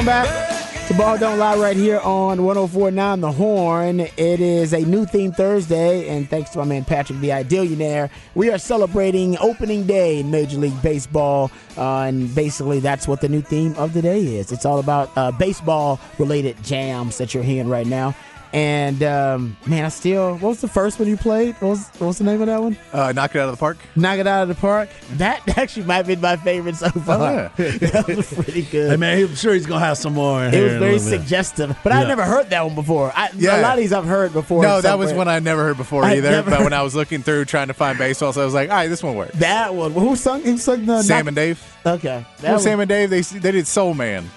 Welcome back to Ball Don't Lie right here on 1049 The Horn. It is a new theme Thursday, and thanks to my man Patrick the Idealionaire, we are celebrating opening day in Major League Baseball, uh, and basically that's what the new theme of the day is. It's all about uh, baseball-related jams that you're hearing right now. And um, man, I still. What was the first one you played? What was, what was the name of that one? Uh, knock it out of the park. Knock it out of the park. That actually might be my favorite so far. Oh, yeah. that was pretty good. Hey man, I'm sure he's gonna have some more. It here was very little bit. suggestive, but I've never heard that one before. I, A Yeah. lot of these I've heard before. No, that was one I never heard before I'd either. never But when I was looking through trying to find baseball, so I was like, all right, this one works. That one. Who sung? Who sung the Sam knock- and Dave. Okay. That Well, was- Sam and Dave, they they did Soul Man.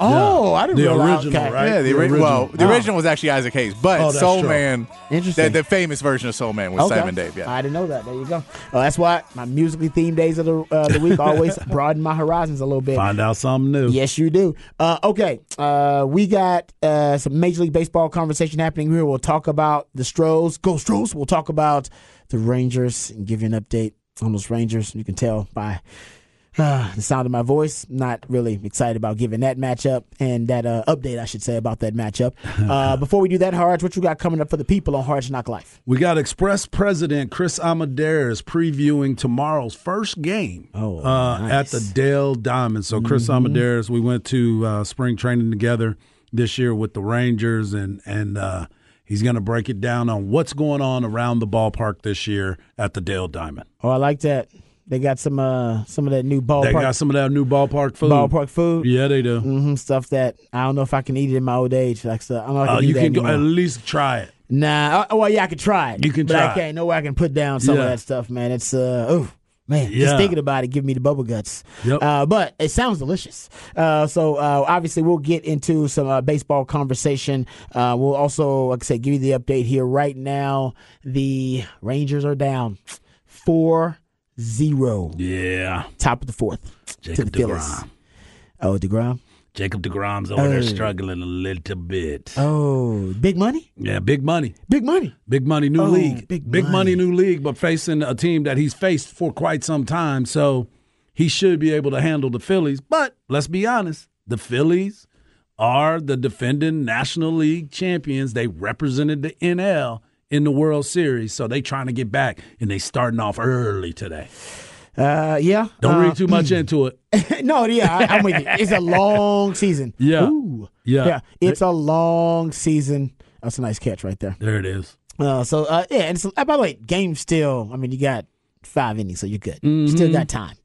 Oh, I didn't The realize. original, okay. right? Yeah, the, The ori- original. well, the Oh. original was actually Isaac Hayes, but Oh, Soul true. Man, Interesting. the, the famous version of Soul Man was Okay. Sam and Dave. Yeah, I didn't know that. There you go. Well, that's why my musically themed days of the, uh, the week always broaden my horizons a little bit. Find out something new. Yes, you do. Uh, okay, uh, we got uh, some Major League Baseball conversation happening here. We'll talk about the Stros, go Stros. We'll talk about the Rangers and give you an update on those Rangers. You can tell by uh, the sound of my voice. Not really excited about giving that matchup and that uh, update, I should say, about that matchup. Uh, before we do that, Harge, what you got coming up for the people on Harge Knock Life? We got Express President Chris Almendarez previewing tomorrow's first game Oh, uh, nice. at the Dell Diamond. So Chris Almendarez, we went to uh, spring training together this year with the Rangers, and and uh, he's going to break it down on what's going on around the ballpark this year at the Dell Diamond. Oh, I like that. They got some uh, some of that new ballpark They got some of that new ballpark food. ballpark food. Yeah, they do. hmm stuff that I don't know if I can eat it in my old age. Like so, I don't know if I Uh, you can go, at least try it. Nah. Oh, well, yeah, I could try it. You can but try I can't. No way I can put down some of that stuff, man. It's uh, oh man, Yeah. just thinking about it, give me the bubble guts. Yep. Uh, but it sounds delicious. Uh, so uh, obviously we'll get into some uh, baseball conversation. Uh, we'll also, like I said, give you the update here right now. The Rangers are down four zero, Yeah, top of the fourth to Jacob the Phillies. DeGrom. Oh, Degrom. Jacob DeGrom's over Oh. there struggling a little bit. Oh, big money. Yeah, big money. Big money. Big money, new Oh, league. big money. money. new league, but facing a team that he's faced for quite some time. So he should be able to handle the Phillies. But let's be honest, the Phillies are the defending National League champions. They represented the NL in the World Series. So they trying to get back and they starting off early today. Uh, yeah. Don't Uh, read too much into it. no, yeah, I, I'm with you. It's a long season. Yeah. Ooh. Yeah. yeah. It's a long season. That's a nice catch right there. There it is. Uh, so uh, yeah, and it's, uh, by the way, game still. I mean, you got five innings, so you're good. You still got time.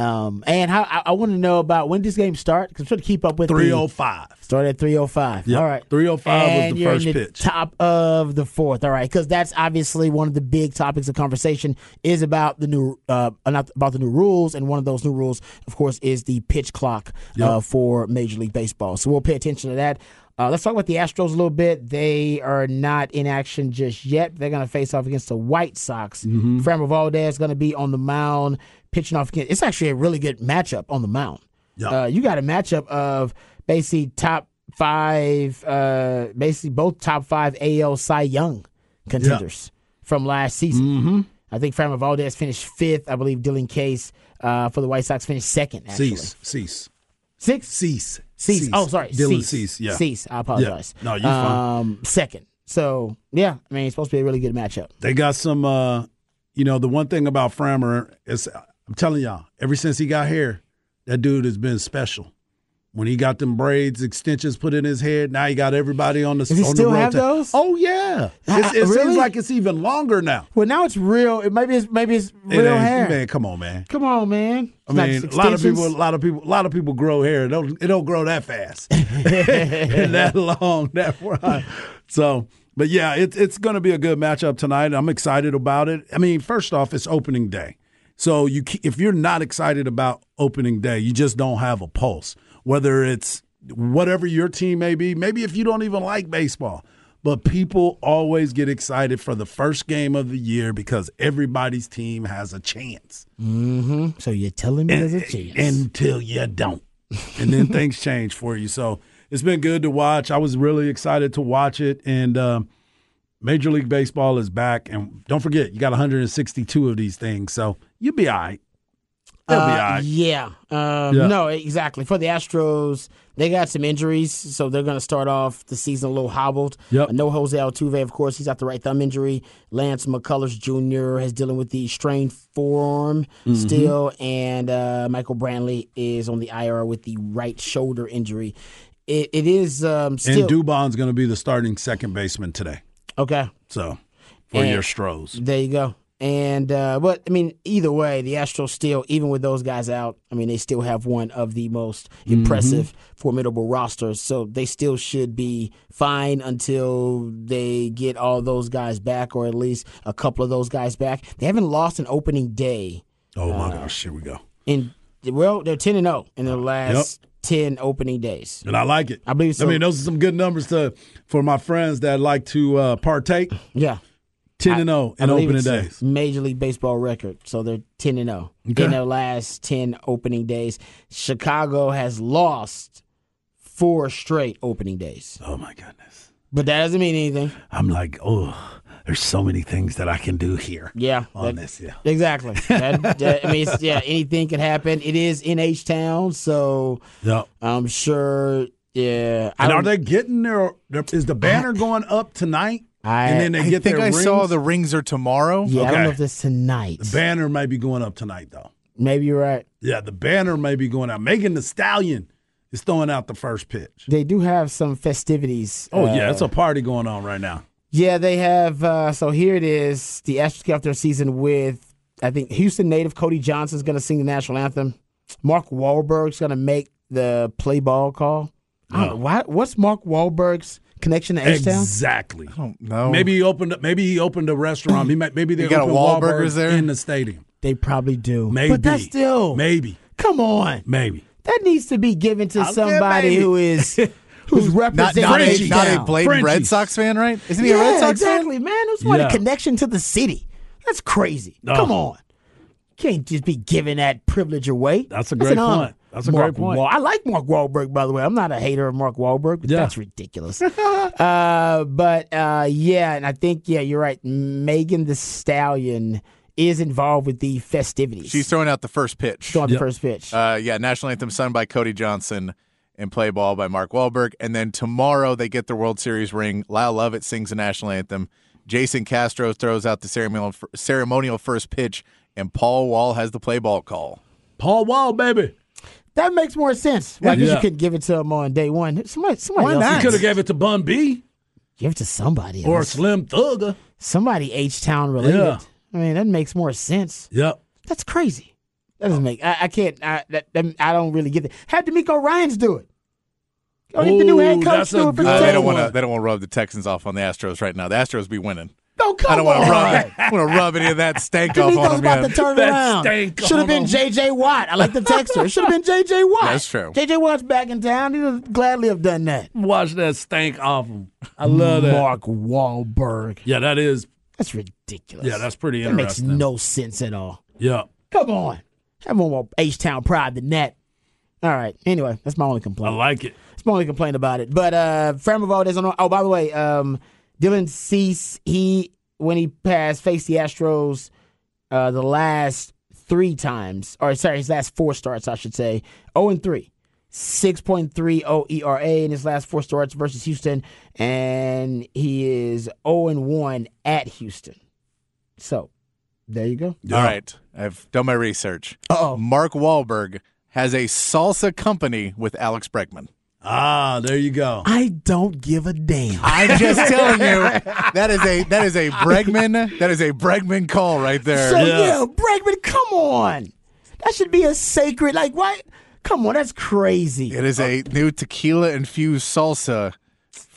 Um, and how I, I want to know about when this game start because I'm trying to keep up with 305. Start at 305. Yep. All right. 305 was the first in the pitch. Top of the fourth. All right. Because that's obviously one of the big topics of conversation is about the new, uh, not about the new rules. And one of those new rules, of course, is the pitch clock uh, for Major League Baseball. So we'll pay attention to that. Uh, let's talk about the Astros a little bit. They are not in action just yet. They're going to face off against the White Sox. mm Framber Valdez going to be on the mound pitching off against. It's actually a really good matchup on the mound. Yeah. Uh, you got a matchup of basically top five, uh, basically both top five AL Cy Young contenders from last season. Mm-hmm. I think Framber Valdez finished fifth. I believe Dylan Case uh, for the White Sox finished second. Actually, Cease. Cease. Six. Cease. Cease. Oh, sorry. Dylan Cease. Cease. Yeah. Cease. I apologize. No, you're fine. Um, second. So yeah, I mean, it's supposed to be a really good matchup. They got some. uh You know, the one thing about Frammer is, I'm telling y'all, ever since he got here, that dude has been special. When he got them braids, extensions put in his head, now he got everybody on the. Does he on still the have those? Oh yeah, Yeah, It's- it really? seems like it's even longer now. Well, now it's real. It, maybe it's maybe it's It real ain't- hair. Man, come on, man. Come on, man. I mean, a lot of people, a lot of people, a lot of people grow hair. It don't, it don't grow that fast, and that long, that wide. So, but yeah, it's it's going to be a good matchup tonight. I'm excited about it. I mean, first off, it's opening day, so you if you're not excited about opening day, you just don't have a pulse. Whether it's whatever your team may be, maybe if you don't even like baseball. But people always get excited for the first game of the year because everybody's team has a chance So you're telling me there's a chance? until you don't. And then things change for you. So it's been good to watch. I was really excited to watch it. And um, Major League Baseball is back. And don't forget, you got 162 of these things. So you'll be all right. They'll be all Uh, right. Yeah. Um, Yeah. No, exactly. For the Astros, they got some injuries, so they're going to start off the season a little hobbled. Yep. Uh, no Jose Altuve, of course. He's got the right thumb injury. Lance McCullers Jr. is dealing with the strained forearm Mm-hmm. still, and uh, Michael Brantley is on the IR with the right shoulder injury. It, it is um, still And Dubon's going to be the starting second baseman today. okay. So for And- your Stros. There you go. And uh, but I mean, either way, the Astros still, even with those guys out, I mean, they still have one of the most impressive, formidable rosters. So they still should be fine until they get all those guys back, or at least a couple of those guys back. They haven't lost an opening day Oh, Uh, my gosh. Here we go. in well, they're ten and zero in their last ten opening days. And I like it. I believe so. I mean, those are some good numbers to for my friends that like to uh, partake. Yeah. 10 and 0 in opening days. Major League Baseball record. So they're 10 and 0 Okay. in their last 10 opening days. Chicago has lost four straight opening days. Oh, my goodness. But that doesn't mean anything. I'm like, oh, there's so many things that I can do here Yeah. on that- this. Yeah. Exactly. That- that- I mean, yeah, anything could happen. It is in H Town, so Yep. I'm sure. Yeah. And are they getting their, their? Is the banner going up tonight? I- and then they I get think their I rings? saw the rings are tomorrow. Yeah, I don't okay. know if this tonight. The banner may be going up tonight, though. Maybe you're right. Yeah, the banner may be going out. Megan Thee Stallion is throwing out the first pitch. They do have some festivities. Oh uh, yeah, it's a party going on right now. Yeah, they have. Uh, so here it is. The Astros kick off their season with, I think, Houston native Cody Johnson's going to sing the national anthem. Mark Wahlberg's going to make the play ball call. I don't know, why, what's Mark Wahlberg's connection to H Town? Exactly. I don't know. Maybe he opened. up- Maybe he opened a restaurant. He might. Maybe they got a opened Wahlburgers Wahlburgers there? in the stadium. They probably do. Maybe. But that's still. Maybe. Come on. Maybe. That needs to be given to Okay, somebody maybe. who is who's not, representing not, a, H not a Town. blatant Red Sox fan, right? Isn't he yeah, a Red Sox exactly, fan? man. Who's what Yeah. a connection to the city? That's crazy. Oh. Come on. Can't just be giving that privilege away. That's a great an honor. Point. That's a Mark great point. Wahl- I like Mark Wahlberg, by the way. I'm not a hater of Mark Wahlberg, but Yeah. that's ridiculous. uh, but uh, yeah, and I think yeah, you're right. Megan Thee Stallion is involved with the festivities. She's throwing out the first pitch. on the Yep. first pitch. Uh, yeah, national anthem sung by Cody Johnson and play ball by Mark Wahlberg. And then tomorrow they get the World Series ring. Lyle Lovett sings the national anthem. Jason Castro throws out the ceremonial ceremonial first pitch, and Paul Wall has the play ball call. Paul Wall, baby. That makes more sense. Well, I guess Yeah. you couldn't give it to him on day one. Somebody, somebody Why else not? He could have gave it to Bun B give it to somebody or else. Slim Thugger. somebody H Town related. Yeah. I mean, that makes more sense. Yep. That's crazy. That doesn't make. I, I can't. I, that, that- I don't really get it. Have DeMeco Ryans do it. Go get the new head Ooh, coach that's do a it for the Uh, they don't want to. They don't want to rub the Texans off on the Astros right now. The Astros be winning. No, come I don't want to rub. I want to rub any of that stank off on DeMeco's them about to turn That around. stank Should have on been him. J.J. Watt. I like the texter. It should have been J.J. Watt. That's true. J.J. Watt's back in town. He would gladly have done that. Watch that stank off him. I love that. Mark Wahlberg. Yeah, that is. That's ridiculous. Yeah, that's pretty That makes interesting. no sense at all. Yeah. Come on. Have more H Town pride than that. All right. Anyway, that's my only complaint. I complaint. like it. That's my only complaint about it. But uh Framber Valdez on oh by the way, um Dylan Cease, he when he passed faced the Astros uh the last three times, or sorry, his last four starts, I should say. 0 and 3. 6.30 ERA in his last four starts versus Houston, and he is 0 and 1 at Houston. So, there you go. All right, I've done my research. Uh-oh. Mark Wahlberg has a salsa company with Alex Bregman. Ah, there you go. I don't give a damn. I'm just telling you that is a that is a Bregman that is a Bregman call right there. So Yeah. yeah, Bregman, come on. That should be a sacred. Like, why? Come on, that's crazy. It is a new tequila infused salsa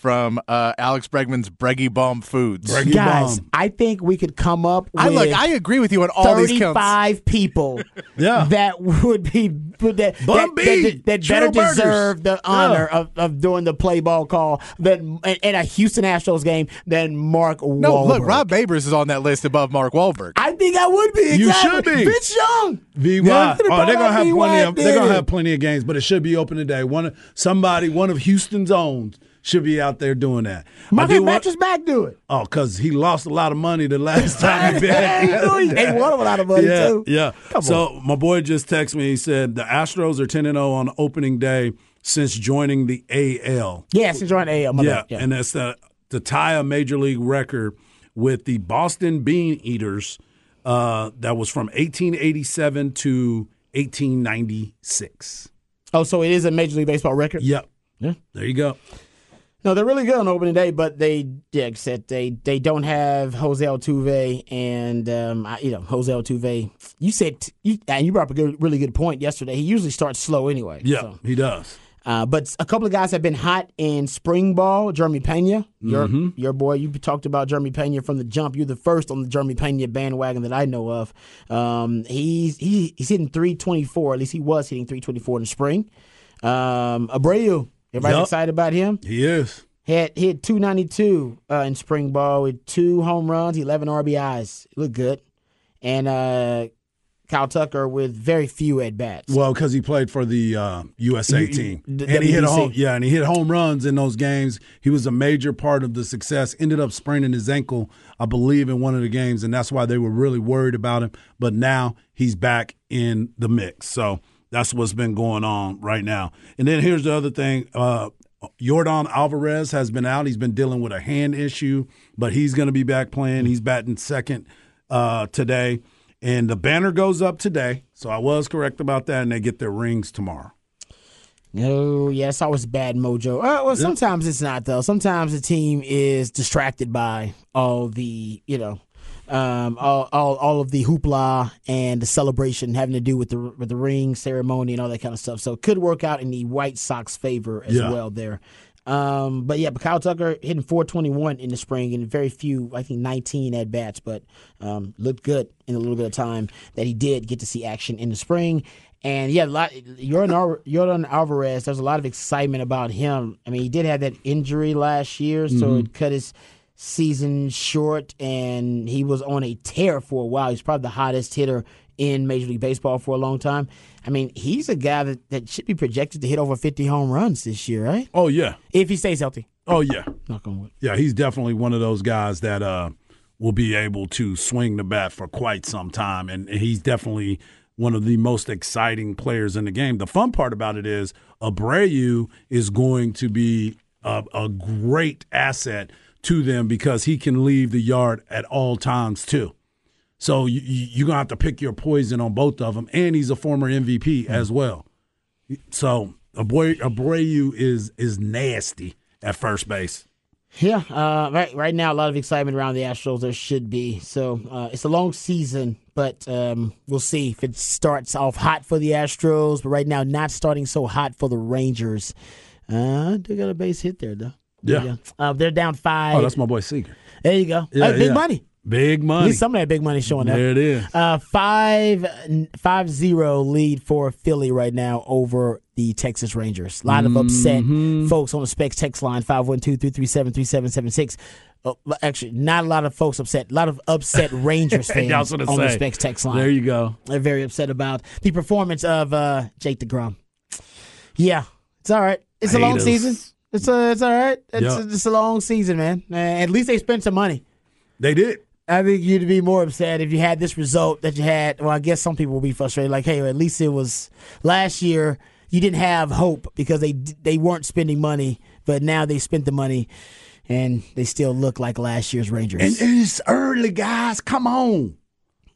from uh, Alex Bregman's Breggy Bomb Foods. Breggy Guys, Bomb. I think we could come up with I like. I agree with you on all these counts. 35 people Yeah. that would be that that, that, B, that, that True better Burgers. deserve the Yeah. honor of, of doing the play ball call than in in a Houston Astros game than Mark No, look, Rod Babers is on that list above Mark Wahlberg. I think I would be. You should be. Vince Young. VY. Yeah, oh, they're gonna have plenty of. They're gonna have plenty of games, but it should be open today. One of somebody, one of Houston's own, should be out there doing that. Marcus Mattress Mack do it. Oh, because he lost a lot of money the last time he been. they won a lot of money yeah, too. Yeah. Come so my boy just texted me. He said the Astros are 10 and 0 on opening day since joining the AL. Yeah, since joining AL. Yeah, yeah. and that's the to tie a major league record with the Boston Bean Eaters. Uh, that was from 1887 to 1896. oh, so it is a Major League Baseball record. Yep. Yeah. There you go. No, they're really good on opening day, but they, yeah, except they they don't have Jose Altuve and um, I, you know Jose Altuve. You said you and you brought up a good, really good point yesterday. He usually starts slow anyway. Yeah, so. he does. Uh, but a couple of guys have been hot in spring ball. Jeremy Pena, your your boy. You talked about Jeremy Pena from the jump. You're the first on the Jeremy Pena bandwagon that I know of. Um, he's he, he's hitting 324. At least he was hitting 324 in the spring. Um, Abreu, everybody's Yup. excited about him. He is. Had hit 292 uh, in spring ball with two home runs, 11 RBIs. Looked good. And uh, Kyle Tucker with very few at bats. Well, because he played for the uh, USA You- team, the and he hit home, yeah, and he hit home runs in those games. He was a major part of the success. Ended up spraining his ankle, I believe, in one of the games, and that's why they were really worried about him. But now he's back in the mix, so that's what's been going on right now. And then here's the other thing: uh, Yordan Alvarez has been out. He's been dealing with a hand issue, but he's going to be back playing. He's batting second uh, today. And the banner goes up today, so I was correct about that, and they get their rings tomorrow. No, yeah, it's always bad mojo. Uh, well, sometimes it's not though. Sometimes the team is distracted by all the, you know, um, all, all all of the hoopla and the celebration having to do with the with the ring ceremony and all that kind of stuff. So it could work out in the White Sox favor as Yeah. well there. Um, but yeah, but Kyle Tucker hitting 421 in the spring and very few, I think 19 at bats, but um, looked good in a little bit of time that he did get to see action in the spring. And yeah, a lot, Jordan, Yordan Alvarez, there's a lot of excitement about him. I mean, he did have that injury last year, so it cut his season short, and he was on a tear for a while. He's probably the hottest hitter in Major League Baseball for a long time. I mean, he's a guy that, that should be projected to hit over 50 home runs this year, right? Oh yeah, If he stays healthy. oh yeah, Knock on wood. yeah. He's definitely one of those guys that uh, will be able to swing the bat for quite some time, and he's definitely one of the most exciting players in the game. The fun part about it is Abreu is going to be a, a great asset to them because he can leave the yard at all times too. So you, you- you're gonna have to pick your poison on both of them, and he's a former MVP as well. So Abreu, Abreu is is nasty at first base. Yeah, uh, right. Right now, a lot of excitement around the Astros. There should be. So uh, it's a long season, but um, we'll see if it starts off hot for the Astros. But right now, not starting so hot for the Rangers. Uh, they got a base hit there, though. Yeah. Uh, they're down five. Oh, that's my boy Seager. there you go. Yeah, Hey, big yeah. money. Big At money. least some of that big money showing up. There it is. Uh, five five zero lead for Philly right now over the Texas Rangers. A lot of upset Mm-hmm. folks on the Specs text line 512-337-3776. Uh, actually, not a lot of folks upset. A lot of upset Rangers fans on gonna the say. Specs text line. There you go. They're very upset about the performance of uh, Jake DeGrom. Yeah, it's all right. It's a long season. It's a, it's all right. It's, Yeah. it's a long season, man. Uh, at least they spent some money. They did. I think you'd be more upset if you had this result that you had. Well, I guess some people will be frustrated. Like, hey, at least it was last year. You didn't have hope because they they weren't spending money, but now they spent the money, and they still look like last year's Rangers. And it's early, guys. Come on.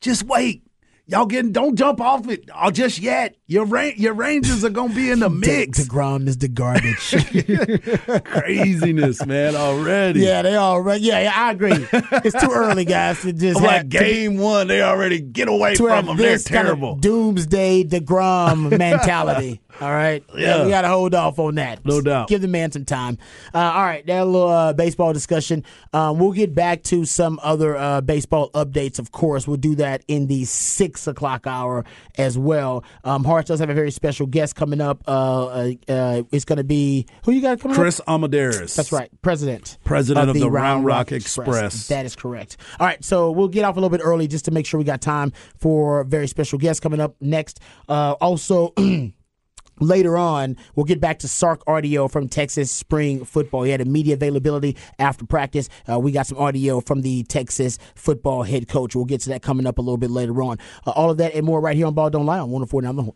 Just wait. Y'all getting don't jump off it oh, just yet. Your ra- your Rangers are gonna be in the mix. Degrom is the garbage. Craziness, man, already. yeah, they already. Yeah, yeah, I agree. It's too early, guys, to just I'm have like game one, they already get away from them. They're this kind terrible. of doomsday Degrom mentality. All right, Yeah. we got to hold off on that. No doubt. Give the man some time. Uh, all right, that little uh, baseball discussion. Um, we'll get back to some other uh, baseball updates. Of course, we'll do that in the six o'clock hour as well. Um, Hearts does have a very special guest coming up. Uh, uh, uh, it's going to be who you got coming up? Chris Almendarez. That's right, president. President of the Round Rock Express. That is correct. All right, so we'll get off a little bit early just to make sure we got time for a very special guest coming up next. Uh, also. Later on, we'll get back to Sark audio from Texas spring football. He had a media availability after practice. Uh, we got some audio from the Texas football head coach. We'll get to that coming up a little bit later on. Uh, all of that and more right here on Ball Don't Lie on 104 the horn.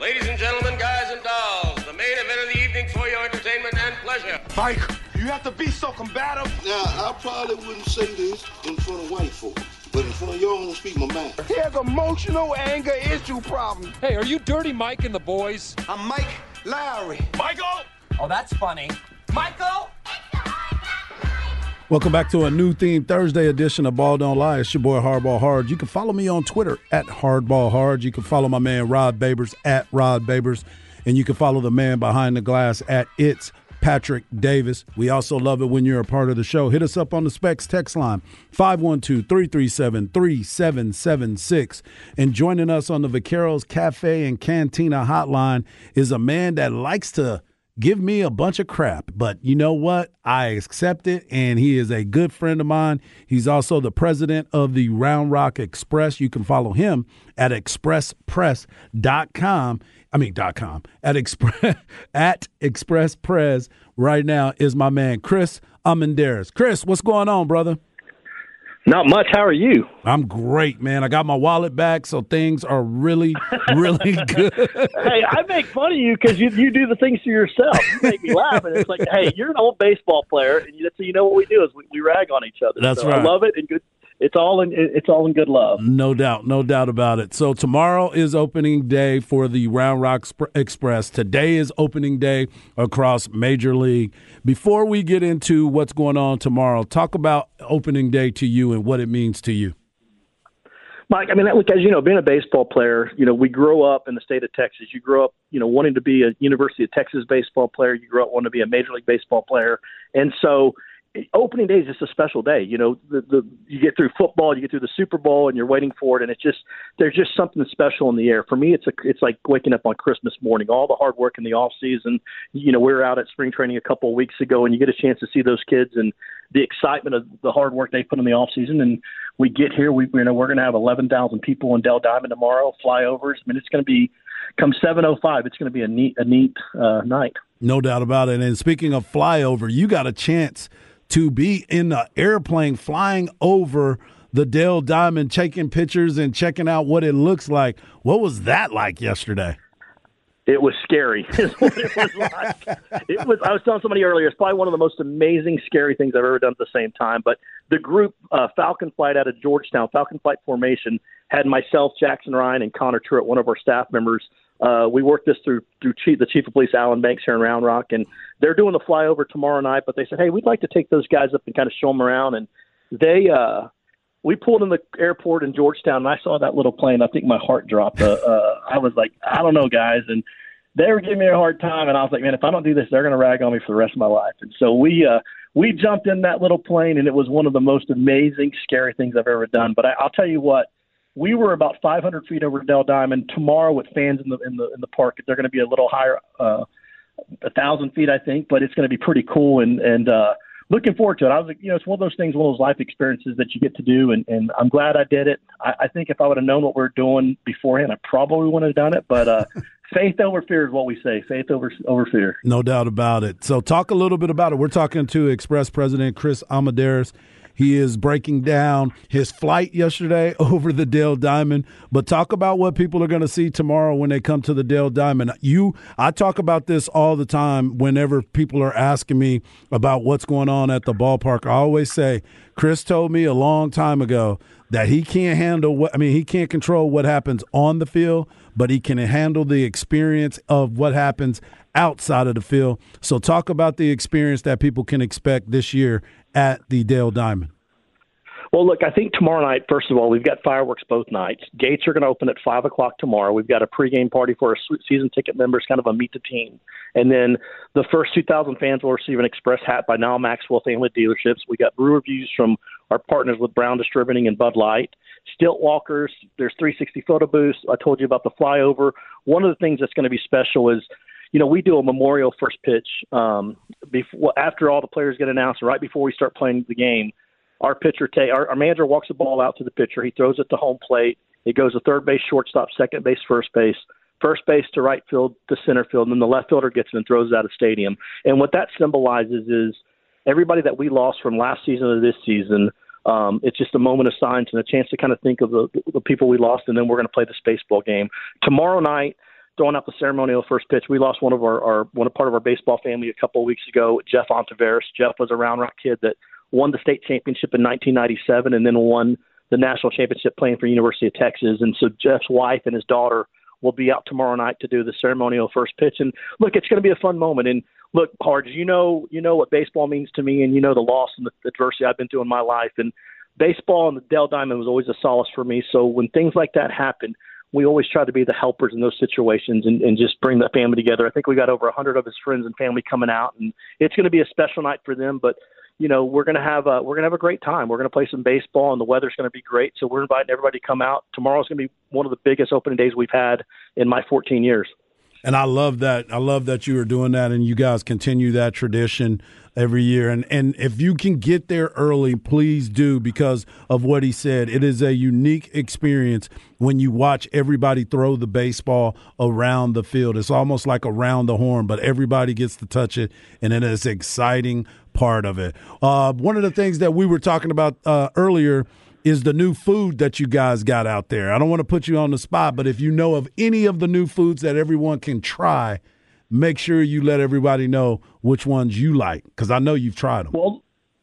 Ladies and gentlemen, guys and dolls, the main event of the evening for your entertainment and pleasure. Mike, you have to be so combative. Now, I probably wouldn't say this in front of white folks. but in front of y'all, I'm gonna speak my mind. He has emotional anger issue problem. Hey, are you Dirty Mike and the boys? I'm Mike Lowry. Michael! Oh, that's funny. Michael! Welcome back to a new theme Thursday edition of Ball Don't Lie. It's your boy Hardball Hard. You can follow me on Twitter at Hardball Hard. You can follow my man Rod Babers at Rod Babers. And you can follow the man behind the glass at It's Patrick Davis. We also love it when you're a part of the show. Hit us up on the Specs text line 512 337 3776. And joining us on the Vaqueros Cafe and Cantina hotline is a man that likes to give me a bunch of crap, but you know what? I accept it, and he is a good friend of mine. He's also the president of the Round Rock Express. You can follow him at expresspress.com. I mean, dot .com at express at Express Press right now is my man Chris Almendarez. Chris, what's going on, brother? Not much. How are you? I'm great, man. I got my wallet back, so things are really, really good. hey, I make fun of you because you you do the things to yourself. You make me laugh, and it's like, hey, you're an old baseball player, and you, so you know what we do is we, we rag on each other. That's so right. I love it, and good. It's all in it's all in good love. No doubt, no doubt about it. So tomorrow is opening day for the Round Rock Express. Today is opening day across Major League. Before we get into what's going on tomorrow, talk about opening day to you and what it means to you. Mike, I mean, look, as you know, being a baseball player, you know, we grow up in the state of Texas. You grow up, you know, wanting to be a University of Texas baseball player. You grow up wanting to be a Major League Baseball player, and so opening day is just a special day. You know, the, the you get through football, you get through the Super Bowl, and you're waiting for it, and it's just there's just something special in the air. For me, it's a it's like waking up on Christmas morning. All the hard work in the off season. You know, we were out at spring training a couple of weeks ago, and you get a chance to see those kids and the excitement of the hard work they put in the off season. And we get here, we you know we're going to have 11,000 people in Dell Diamond tomorrow, flyovers. I mean, it's going to be come 7:05. It's going to be a neat a neat uh, night. No doubt about it. And speaking of flyover, you got a chance to be in the airplane flying over the Dell Diamond, taking pictures and checking out what it looks like. What was that like yesterday? It was scary. It was like. It was. I was telling somebody earlier. It's probably one of the most amazing, scary things I've ever done at the same time. But the group uh, Falcon Flight out of Georgetown, Falcon Flight formation, had myself, Jackson Ryan, and Connor Truitt, one of our staff members. Uh, we worked this through through chief, the chief of police, Alan Banks, here in Round Rock, and they're doing the flyover tomorrow night. But they said, hey, we'd like to take those guys up and kind of show them around. And they, uh, we pulled in the airport in Georgetown, and I saw that little plane. I think my heart dropped. Uh, uh, I was like, I don't know, guys, and they were giving me a hard time, and I was like, man, if I don't do this, they're going to rag on me for the rest of my life. And so we uh, we jumped in that little plane, and it was one of the most amazing, scary things I've ever done. But I, I'll tell you what, we were about 500 feet over Dell Diamond. Tomorrow, with fans in the in the in the park, they're going to be a little higher, uh, a thousand feet, I think. But it's going to be pretty cool, and and uh, looking forward to it. I was, like, you know, it's one of those things, one of those life experiences that you get to do, and, and I'm glad I did it. I, I think if I would have known what we are doing beforehand, I probably wouldn't have done it. But uh, faith over fear is what we say. Faith over over fear. No doubt about it. So, talk a little bit about it. We're talking to Express President Chris Almendarez. He is breaking down his flight yesterday over the Dell Diamond. But talk about what people are going to see tomorrow when they come to the Dell Diamond. You, I talk about this all the time whenever people are asking me about what's going on at the ballpark. I always say, Chris told me a long time ago that he can't handle what I mean, he can't control what happens on the field, but he can handle the experience of what happens outside of the field. So talk about the experience that people can expect this year at the Dell Diamond? Well, look, I think tomorrow night, first of all, we've got fireworks both nights. Gates are going to open at 5 o'clock tomorrow. We've got a pregame party for our season ticket members, kind of a meet the team. And then the first 2,000 fans will receive an express hat by Nyle Maxwell Family Dealerships. We got brew reviews from our partners with Brown Distributing and Bud Light. Stilt walkers, there's 360 photo booths. I told you about the flyover. One of the things that's going to be special is you know, we do a memorial first pitch um, before after all the players get announced, right before we start playing the game. Our pitcher, take our, our manager walks the ball out to the pitcher. He throws it to home plate. It goes to third base, shortstop, second base, first base, first base to right field to center field, and then the left fielder gets it and throws it out of stadium. And what that symbolizes is everybody that we lost from last season to this season. Um, it's just a moment of silence and a chance to kind of think of the, the people we lost, and then we're going to play this baseball game tomorrow night throwing out the ceremonial first pitch. We lost one of our, our one part of our baseball family a couple of weeks ago, Jeff Ontiveros. Jeff was a Round Rock kid that won the state championship in 1997 and then won the national championship playing for University of Texas. And so Jeff's wife and his daughter will be out tomorrow night to do the ceremonial first pitch. And look, it's going to be a fun moment. And look, Harge, you know, you know what baseball means to me, and you know the loss and the adversity I've been through in my life. And baseball and the Dell Diamond was always a solace for me. So when things like that happen, we always try to be the helpers in those situations and, and just bring the family together. I think we got over a hundred of his friends and family coming out, and it's going to be a special night for them. But you know, we're going to have a we're going to have a great time. We're going to play some baseball, and the weather's going to be great. So we're inviting everybody to come out. Tomorrow's going to be one of the biggest opening days we've had in my 14 years. And I love that. I love that you are doing that, and you guys continue that tradition every year. And and if you can get there early, please do because of what he said. It is a unique experience when you watch everybody throw the baseball around the field. It's almost like around the horn, but everybody gets to touch it, and it is exciting part of it. Uh, one of the things that we were talking about uh, earlier is the new food that you guys got out there. I don't want to put you on the spot, but if you know of any of the new foods that everyone can try, make sure you let everybody know which ones you like because I know you've tried them. Well,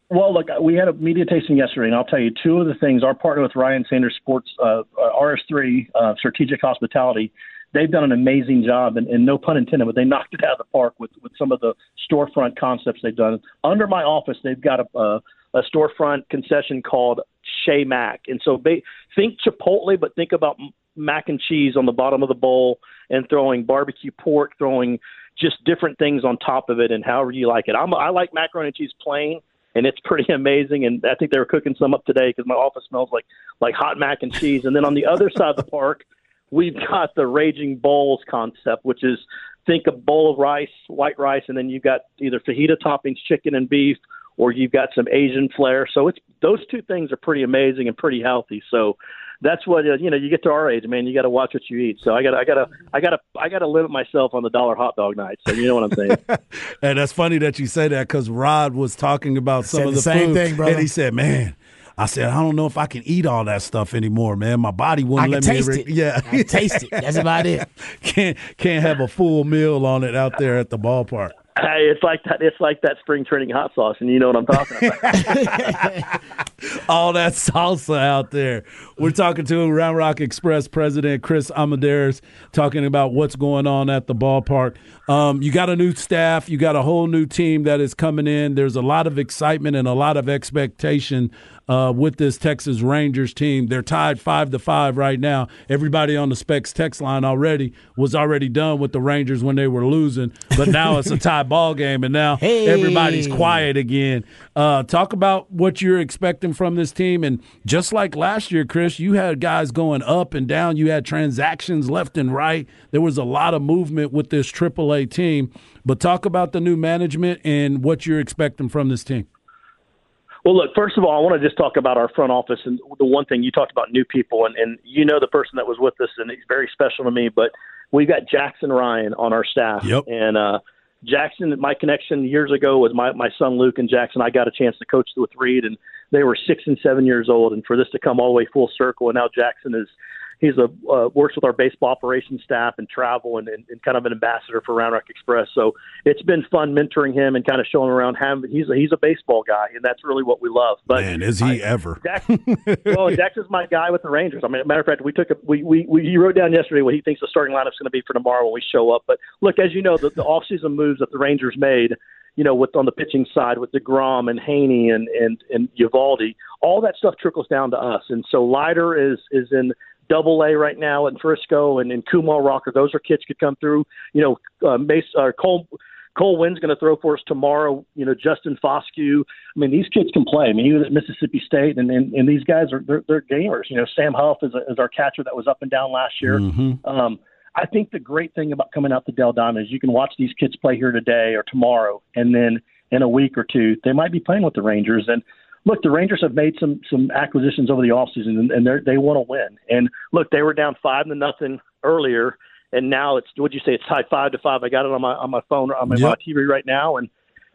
well, look, we had a media tasting yesterday, and I'll tell you two of the things. Our partner with Ryan Sanders Sports, uh, RS3 uh, Strategic Hospitality, they've done an amazing job, and, and no pun intended, but they knocked it out of the park with with some of the storefront concepts they've done. Under my office, they've got a, a, a storefront concession called Shea Mac, and so they, think Chipotle, but think about mac and cheese on the bottom of the bowl and throwing barbecue pork, throwing just different things on top of it, and however you like it. I'm, I like macaroni and cheese plain, and it's pretty amazing. And I think they were cooking some up today because my office smells like like hot mac and cheese. And then on the other side of the park, we've got the Raging Bowls concept, which is think a bowl of rice, white rice, and then you've got either fajita toppings, chicken and beef, or you've got some Asian flair. So it's those two things are pretty amazing and pretty healthy. So that's what uh, you know. You get to our age, man. You got to watch what you eat. So I got, I got to, I got to, I got to limit myself on the dollar hot dog night. So you know what I'm saying. and that's funny that you say that because Rod was talking about some of the, the same food, thing, brother. and he said, "Man." I said, I don't know if I can eat all that stuff anymore, man. My body wouldn't I let can me. taste Re- it. Yeah, I taste it. That's about it. can't can't have a full meal on it out there at the ballpark. Hey, it's like that. It's like that spring training hot sauce, and you know what I'm talking about. All that salsa out there. We're talking to Round Rock Express president Chris Almendarez, talking about what's going on at the ballpark. Um, you got a new staff. You got a whole new team that is coming in. There's a lot of excitement and a lot of expectation uh, with this Texas Rangers team. They're tied five to five right now. Everybody on the Specs text line already was already done with the Rangers when they were losing, but now it's a tie ball game, and now Hey. everybody's quiet again. Uh, talk about what you're expecting from this team, and just like last year, Chris, you had guys going up and down. You had transactions left and right. There was a lot of movement with this AAA team. But talk about the new management and what you're expecting from this team. Well, look, first of all, I want to just talk about our front office and the one thing you talked about new people, and, and you know the person that was with us, and he's very special to me. But we've got Jackson Ryan on our staff, Yep. and uh, Jackson, my connection years ago was my my son Luke and Jackson. I got a chance to coach with Reed, and they were six and seven years old, and for this to come all the way full circle, and now Jackson is he's a uh, works with our baseball operations staff and travel and, and, and kind of an ambassador for Round Rock Express. So it's been fun mentoring him and kind of showing around him. He's a, he's a baseball guy, and that's really what we love. But Man, is he ever? Jackson, well, and Jackson's my guy with the Rangers. I mean, matter of fact, we took a, we, we we he wrote down yesterday what he thinks the starting lineup's going to be for tomorrow when we show up. But look, as you know, the, the offseason moves that the Rangers made, you know, with on the pitching side with Degrom and Heaney and and and Eovaldi, all that stuff trickles down to us. And so Leiter is is in double A right now in Frisco and in Kumar Rocker. Those are kids could come through. You know, uh, Mace, uh, Cole. Cole Winn's going to throw for us tomorrow. You know, Justin Foscue. I mean, these kids can play. I mean, he was at Mississippi State, and and, and these guys are they're, they're gamers. You know, Sam Huff is, a, is our catcher that was up and down last year. Mm-hmm. Um, I think the great thing about coming out to Dell Diamond is you can watch these kids play here today or tomorrow, and then in a week or two they might be playing with the Rangers. And look, the Rangers have made some some acquisitions over the offseason, and, and they they want to win. And look, they were down five to nothing earlier, and now it's what'd you say? It's tied five to five. I got it on my on my phone on my, Yep. my TV right now, and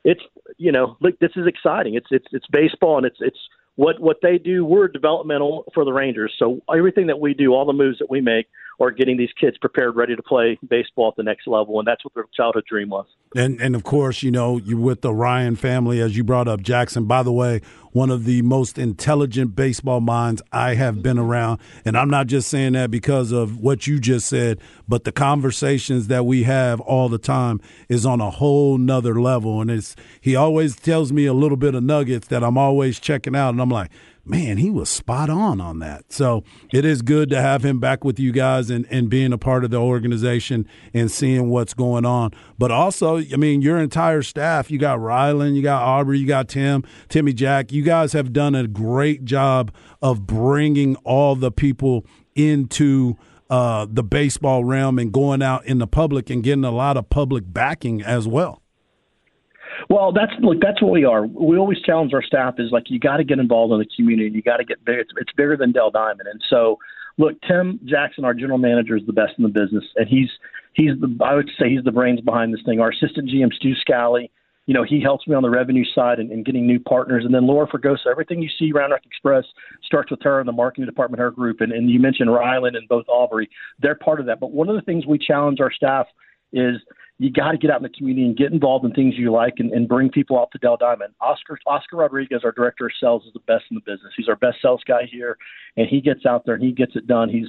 it's you know look, this is exciting. It's it's it's baseball, and it's it's what what they do. We're developmental for the Rangers, so everything that we do, all the moves that we make, are getting these kids prepared, ready to play baseball at the next level, and that's what their childhood dream was. And and of course, you know, you're with the Ryan family, as you brought up Jackson. By the way, one of the most intelligent baseball minds I have been around. And I'm not just saying that because of what you just said, but the conversations that we have all the time is on a whole nother level. And it's he always tells me a little bit of nuggets that I'm always checking out, and I'm like, man, he was spot on on that. So it is good to have him back with you guys and, and being a part of the organization and seeing what's going on. But also, I mean, your entire staff, you got Rylan, you got Aubrey, you got Tim, Timmy Jack. You guys have done a great job of bringing all the people into uh, the baseball realm and going out in the public and getting a lot of public backing as well. Well, that's look. That's what we are. We always challenge our staff is like you got to get involved in the community. You got to get big. It's, it's bigger than Dell Diamond, and so look, Tim Jackson, our general manager, is the best in the business, and he's he's the I would say he's the brains behind this thing. Our assistant GM Stu Scally, you know, he helps me on the revenue side and, and getting new partners, and then Laura Fergosa. Everything you see Round Rock Express starts with her in the marketing department, her group, and, and you mentioned Ryland and both Aubrey. They're part of that. But one of the things we challenge our staff is you got to get out in the community and get involved in things you like and, and bring people out to Dell Diamond. Oscar Oscar Rodriguez, our director of sales, is the best in the business. He's our best sales guy here, and he gets out there and he gets it done. He's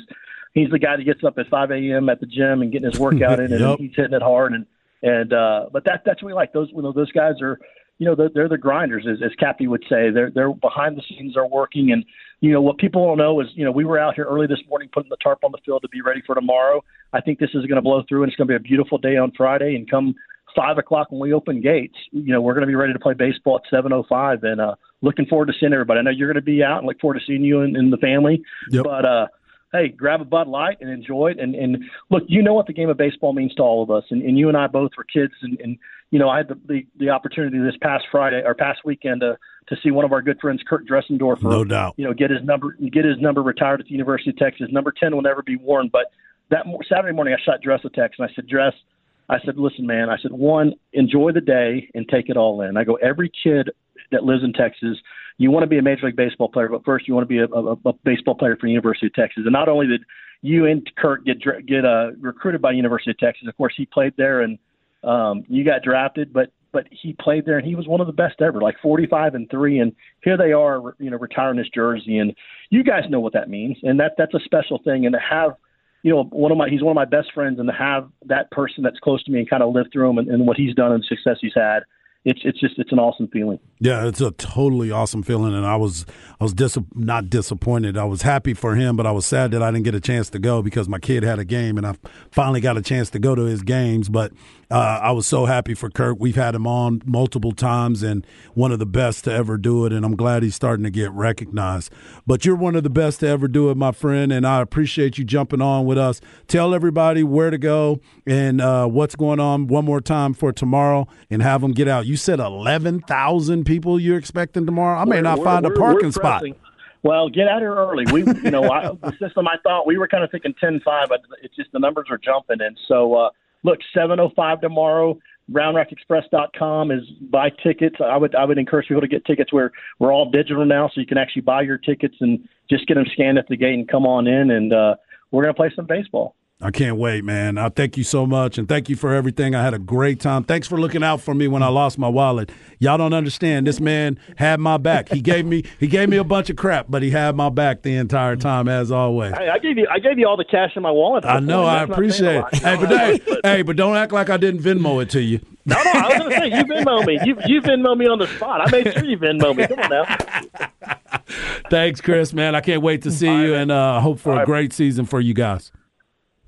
he's the guy that gets up at 5 a.m. at the gym and getting his workout in, and Yep. he's hitting it hard. And and uh, but that that's what we like. Those you know, those guys are you know they're, they're the grinders, as, as Cappy would say. They're they're behind the scenes, they're working, and you know what people don't know is you know we were out here early this morning putting the tarp on the field to be ready for tomorrow. I think this is going to blow through, and it's going to be a beautiful day on Friday. And come five o'clock when we open gates, you know we're going to be ready to play baseball at seven oh five, and uh, looking forward to seeing everybody. I know you're going to be out, and look forward to seeing you and, and the family. Yep. But uh, hey, grab a Bud Light and enjoy it. And, and look, you know what the game of baseball means to all of us. And, and you and I both were kids. And, and you know, I had the, the, the opportunity this past Friday or past weekend to, to see one of our good friends, Kirk Dressendorfer, No doubt. you know, get his number, get his number retired at the University of Texas. Number 10 will never be worn. But that Saturday morning, I shot Dress a text and I said, Dress, I said, listen, man, I said, one, enjoy the day and take it all in. I go, every kid that lives in Texas, you want to be a Major League Baseball player, but first you want to be a, a, a baseball player for the University of Texas. And not only did you and Kirk get get uh, recruited by University of Texas, of course he played there, and um, you got drafted, but but he played there and he was one of the best ever, like 45 and three. And here they are, you know, retiring his jersey, and you guys know what that means, and that that's a special thing. And to have you know, one of my he's one of my best friends, and to have that person that's close to me and kind of live through him and, and what he's done and the success he's had, it's it's just it's an awesome feeling. Yeah, it's a totally awesome feeling, and I was I was dis- not disappointed. I was happy for him, but I was sad that I didn't get a chance to go because my kid had a game, and I finally got a chance to go to his games. But uh, I was so happy for Kirk. We've had him on multiple times, and one of the best to ever do it. And I'm glad he's starting to get recognized. But you're one of the best to ever do it, my friend, and I appreciate you jumping on with us. Tell everybody where to go and uh, what's going on one more time for tomorrow, and have them get out. You you said eleven thousand people you're expecting tomorrow. I may We're- not we're- find a we're- parking spot. Well, get out here early. We, you know, I, the system I thought we were kind of thinking 10-5, but it's just the numbers are jumping. And so, uh, look, 7:05 tomorrow. RoundRockExpress.com is buy tickets. I would I would encourage people to get tickets. We're we're all digital now, so you can actually buy your tickets and just get them scanned at the gate and come on in. And uh, we're gonna play some baseball. I can't wait, man. I thank you so much, and thank you for everything. I had a great time. Thanks for looking out for me when I lost my wallet. Y'all don't understand. This man had my back. He gave me he gave me a bunch of crap, but he had my back the entire time, as always. I, I gave you I gave you all the cash in my wallet. I know. I appreciate it. Hey, but hey, hey, but don't act like I didn't Venmo it to you. No, no, I was going to say you Venmo me. You you Venmo me on the spot. I made sure you Venmo me. Come on now. Thanks, Chris. Man, I can't wait to see you, and uh, hope for a great season for you guys.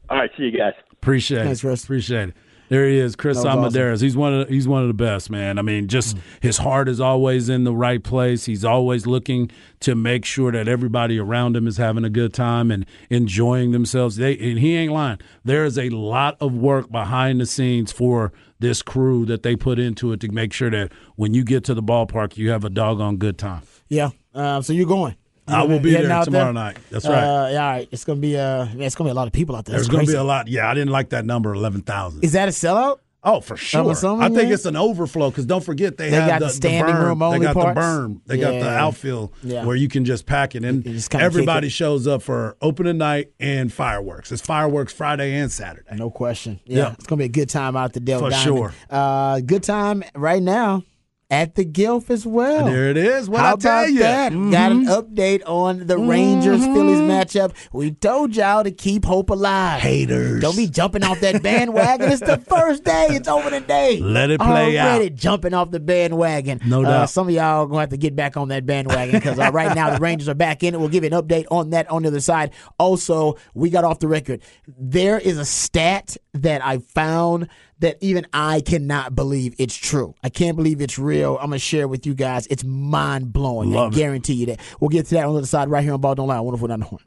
All right, see you guys. Appreciate Thanks, it. Chris. Appreciate it. There he is, Chris That was Almendarez. He's one of the, he's one of the best, man. I mean, just his heart is always in the right place. He's always looking to make sure that everybody around him is having a good time and enjoying themselves. They and he ain't lying. There is a lot of work behind the scenes for this crew that they put into it to make sure that when you get to the ballpark, you have a doggone good time. Yeah. Uh, so you're going. I will be there tomorrow night. That's right. Uh, yeah, all right. It's gonna be uh, yeah, it's gonna be a lot of people out there. There's to be a lot. Yeah, I didn't like that number, eleven thousand. Is that a sellout? Oh, for sure. I think yeah. it's an overflow because don't forget they, They have the, the standing berm. room only They got parts? the berm. They got the outfield Yeah. where you can just pack it, and You just kinda everybody it. shows up for opening night and fireworks. It's fireworks Friday and Saturday. No question. Yeah, Yeah. it's gonna be a good time out the Dell For Diamond. sure. Uh, good time right now at the Gilf as well. There it is. What How I tell about you. that? Mhm. Got an update on the Rangers Phillies matchup. We told y'all to keep hope alive. Haters. Don't be jumping off that bandwagon. it's the first day. It's opening day. Let it play Already out. jumping off the bandwagon. No Uh, doubt. some of y'all are going to have to get back on that bandwagon because uh, right now the Rangers are back in it. We'll give you an update on that on the other side. Also, we got off the record. There is a stat that I found that even I cannot believe it's true. I can't believe it's real. I'm going to share it with you guys. It's mind blowing. I Love it. guarantee you that. We'll get to that on the other side right here on Ball Don't Lie. Wonderful down the horn.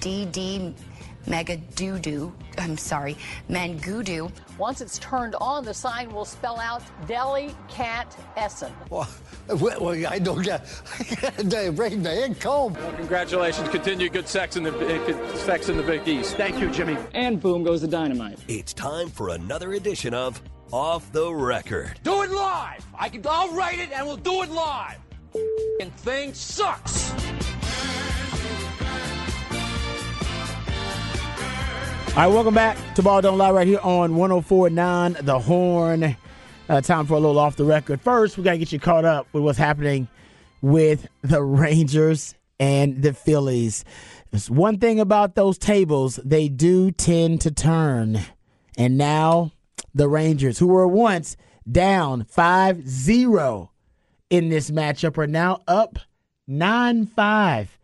DD Mega Doo Doo. I'm sorry, Mangudu. Once it's turned on, the sign will spell out Deli Cat Essen. Well, well, I don't get. They bring me in comb. Congratulations. Continue good sex in the uh, sex in the Big East. Thank you, Jimmy. And boom goes the dynamite. It's time for another edition of Off the Record. Do it live. I can. I'll write it, and we'll do it live. And thing sucks. All right, welcome back to Ball Don't Lie right here on 1049 The Horn. Uh, time for a little off the record. First, we got to get you caught up with what's happening with the Rangers and the Phillies. There's one thing about those tables, they do tend to turn. And now the Rangers, who were once down 5 0 in this matchup, are now up 9 5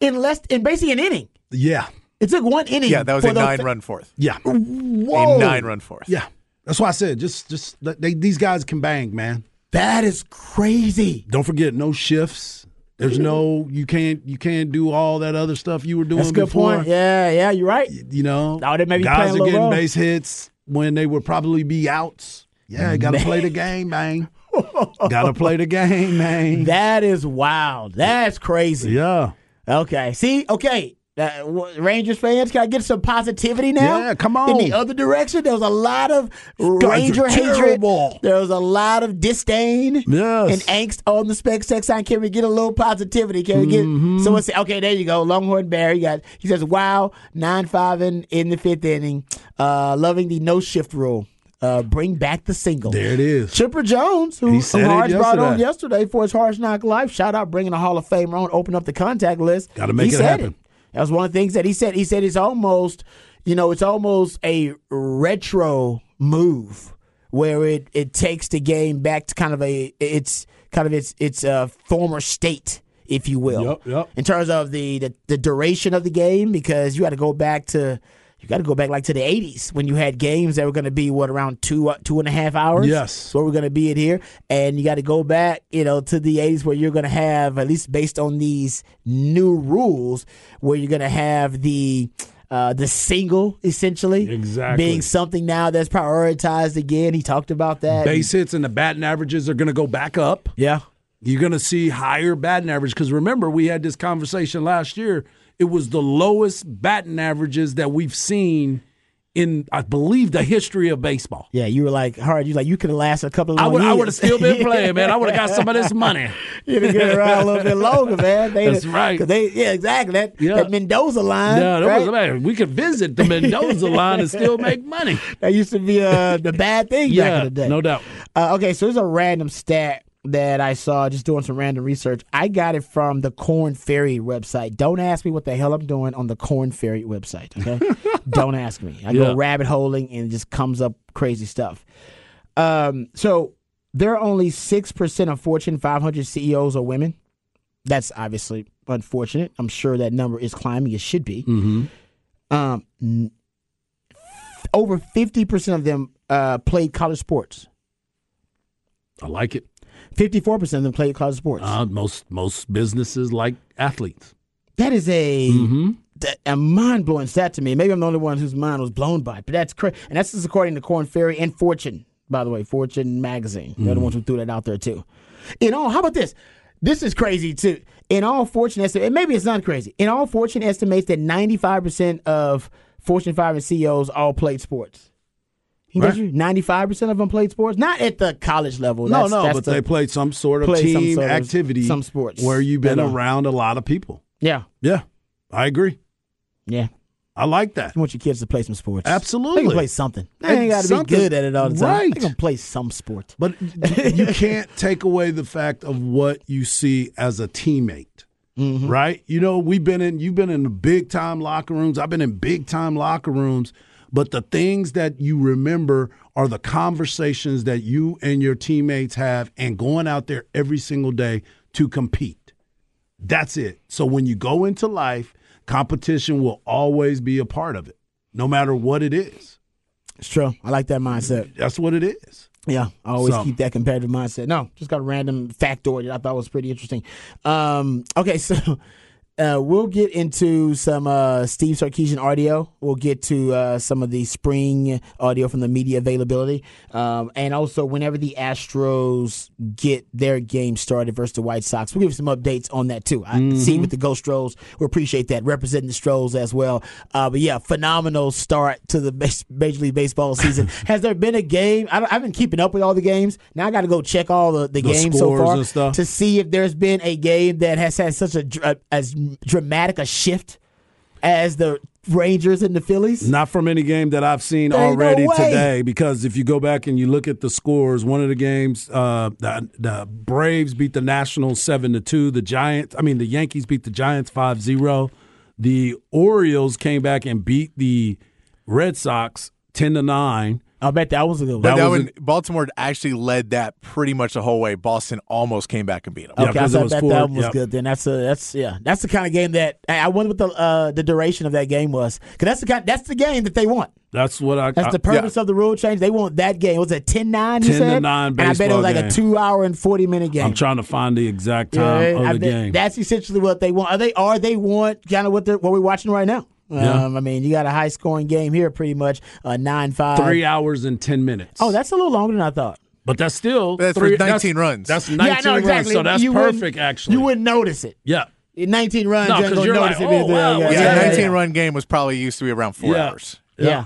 in less, in basically an inning. Yeah. It took one inning. Yeah, that was a those- nine run fourth. Yeah. Whoa. A nine run fourth. Yeah. That's why I said just just they, these guys can bang, man. That is crazy. Don't forget no shifts. There's no you can't you can't do all that other stuff you were doing That's a good before. point. Yeah, yeah, you're right. You know, Oh, they may be guys playing a are getting role. base hits when they would probably be outs. Yeah, you got to play the game, man. got to play the game, man. That is wild. That's crazy. Yeah. Okay. See, okay. W- Rangers fans, can I get some positivity now? Yeah, come on. In the other direction, there was a lot of Ranger hatred. There was a lot of disdain Yes. and angst on the spec sex sign. Can we get a little positivity? Can we get Mm-hmm. someone say, okay, there you go, Longhorn Bear. You got he says, wow, nine five in, in the fifth inning. Uh, loving the no shift rule. Uh, bring back the single. There it is. Chipper Jones, who, He who Harsh brought on yesterday. for his Harsh Knock Life. Shout out bringing a Hall of Famer on, open up the contact list. Gotta make he it happen. That was one of the things that he said. He said it's almost, you know, it's almost a retro move where it, it takes the game back to kind of a it's kind of its its uh, former state, if you will. Yep, yep. In terms of the, the the duration of the game, because you had to go back to. You got to go back like to the '80s when you had games that were going to be what around two uh, two and a half hours. Yes. so we're going to be in here, and you got to go back, you know, to the '80s where you're going to have at least based on these new rules, where you're going to have the uh, the single essentially Exactly. being something now that's prioritized again. He talked about that. Base hits and the batting averages are going to go back up. Yeah. You're going to see higher batting average because remember we had this conversation last year. It was the lowest batting averages that we've seen in, I believe, the history of baseball. Yeah, you were like hard. You like you could have lasted a couple of I would, I would have still been playing, man. I would have got some of this money. You'd have been around a little bit longer, man. They, That's right. They, yeah, exactly. That, Yeah. that Mendoza line. Yeah, that right? was man. We could visit the Mendoza line and still make money. That used to be uh, the bad thing back in the day. no doubt. Uh, okay, so there's a random stat that I saw just doing some random research. I got it from the Korn Ferry website. Don't ask me what the hell I'm doing on the Korn Ferry website, okay? Don't ask me. I Yeah. go rabbit holing and it just comes up crazy stuff. Um, so there are only 6% of Fortune 500 CEOs are women. That's obviously unfortunate. I'm sure that number is climbing. It should be. Mm-hmm. Um, n- over 50% of them uh, played college sports. I like it. 54% of them played college sports. Uh, most most businesses like athletes. that is a Mm-hmm. that- a mind blowing stat to me. Maybe I'm the only one whose mind was blown by it, but that's crazy. And that's just according to Korn Ferry and Fortune, by the way, Fortune magazine. They're the Mhm. ones who threw that out there too. In all, how about this? This is crazy too. In all, Fortune estimates, maybe it's not crazy. In all, Fortune estimates that 95% of Fortune 5 and CEOs all played sports. He Right. you 95% of them played sports, not at the college level. No, That's- no, that's but the- they played some sort of some team of- activity, some sports. where you've been are- around a lot of people. Yeah, Yeah, I agree. yeah. I like that. You want your kids to play some sports. Absolutely. They can play something. They ain't got to be good at it all the time. Right. They can play some sport. But you can't take away the fact of what you see as a teammate. Mm-hmm. Right? You know, we've been in you've been in big time locker rooms. I've been in big time locker rooms, but the things that you remember are the conversations that you and your teammates have and going out there every single day to compete. That's it. So when you go into life, competition will always be a part of it, no matter what it is. It's true. I like that mindset. That's what it is. Yeah, I always So- keep that competitive mindset. No, just got a random factoid that I thought was pretty interesting. Um, okay, so uh, we'll get into some uh, Steve Sarkisian audio. We'll get to uh, some of the spring audio from the media availability. Um, and also, whenever the Astros get their game started versus the White Sox, we'll give some updates on that too. I see with the Ghost Stros. We appreciate that, representing the Stros as well. Uh, but yeah, phenomenal start to the Major League Baseball season. Has there been a game? I I've been keeping up with all the games. Now I got to go check all the, the, The games so far and stuff. to see if there's been a game that has had such a dr- as dramatic a shift as the Rangers and the Phillies. Not from any game that I've seen ain't no already today, because if you go back and you look at the scores, one of the games, uh, the, the Braves beat the Nationals seven to two. The Giants, I mean, the Yankees beat the Giants 5-0. The Orioles came back and beat the Red Sox ten to nine. I bet that was a good one. But That that was one, Baltimore actually led that pretty much the whole way. Boston almost came back and beat them. Yeah, Okay, I 'cause it thought was that, four- that one was yep. good. Then that's a that's yeah that's the kind of game that I I wonder what the uh, the duration of that game was because that's the kind that's the game that they want. That's what I. That's the purpose of the rule change. They want that game. Was it 10-9, you 10 to said? 9 And I bet it was like a two hour and forty minute game. I'm trying to find the exact time Yeah, of I the bet game. That's essentially what they want. Are they are they want kind of what they're what we're watching right now? Yeah. Um, I mean, you got a high scoring game here, pretty much uh, nine five. Three hours and ten minutes. Oh, that's a little longer than I thought. but that's still That's for three, 19 runs. That's Yeah, nineteen no, exactly. runs. So that's You perfect. Actually, You wouldn't notice it. yeah. 19 runs, No, you ain't 'cause gonna you're notice like, it. oh, wow. Yeah, yeah, a 19 yeah. run game was probably used to be around four Yeah. hours. Yeah.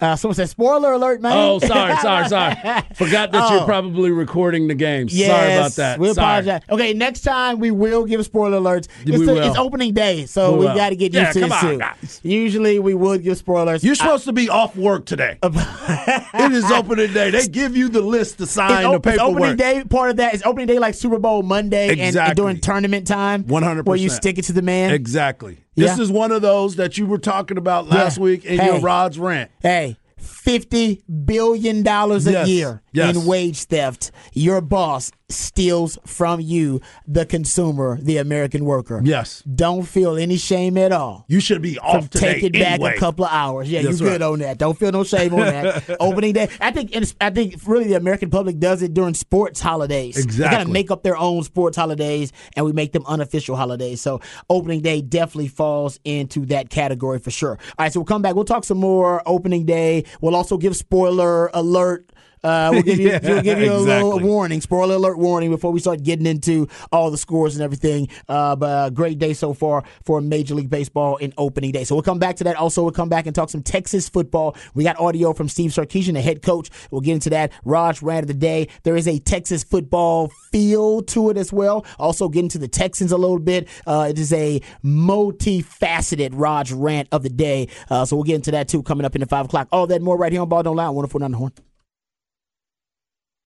Uh, someone said, spoiler alert, man. Oh, sorry, sorry, sorry. Forgot that Oh. you're probably recording the game. Yes, sorry about that. We Sorry. apologize. Okay, next time we will give spoiler alerts. We It's, the- will. it's opening day, so We we got to get Yeah, used to come this on, too. guys. Usually we would give spoilers. You're supposed to be off work today. it is opening day. They give you the list to sign op- the it's opening paperwork. day. Part of that is opening day, like Super Bowl Monday, and- and, Exactly. during tournament time, 100%. where you stick it to the man. Exactly. This Yeah. is one of those that you were talking about last Yeah. week in Hey. your Rod's rant. Hey, fifty billion dollars a Yes. year Yes. in wage theft. Your boss steals from you, the consumer, the American worker. Yes. Don't feel any shame at all. You should be off today take it back anyway. a couple of hours. Yeah, That's you're good right. on that. Don't feel no shame on that. Opening day. I think. I think really the American public does it during sports holidays. Exactly. They kind of make up their own sports holidays, and we make them unofficial holidays. So opening day definitely falls into that category for sure. All right, so we'll come back. We'll talk some more opening day. We'll also give spoiler alert. Uh, we'll give you, Yeah, we'll give you a little warning, spoiler alert warning before we start getting into all the scores and everything. Uh, but uh, great day so far for Major League Baseball in opening day. So we'll come back to that. Also, we'll come back and talk some Texas football. We got audio from Steve Sarkisian, the head coach. We'll get into that. Raj rant of the day. There is a Texas football feel to it as well. Also get into the Texans a little bit. Uh, it is a multifaceted Raj rant of the day. Uh, so we'll get into that too coming up in the five o'clock. All that more right here on Ball Don't Lie. on 104.9 The Horn.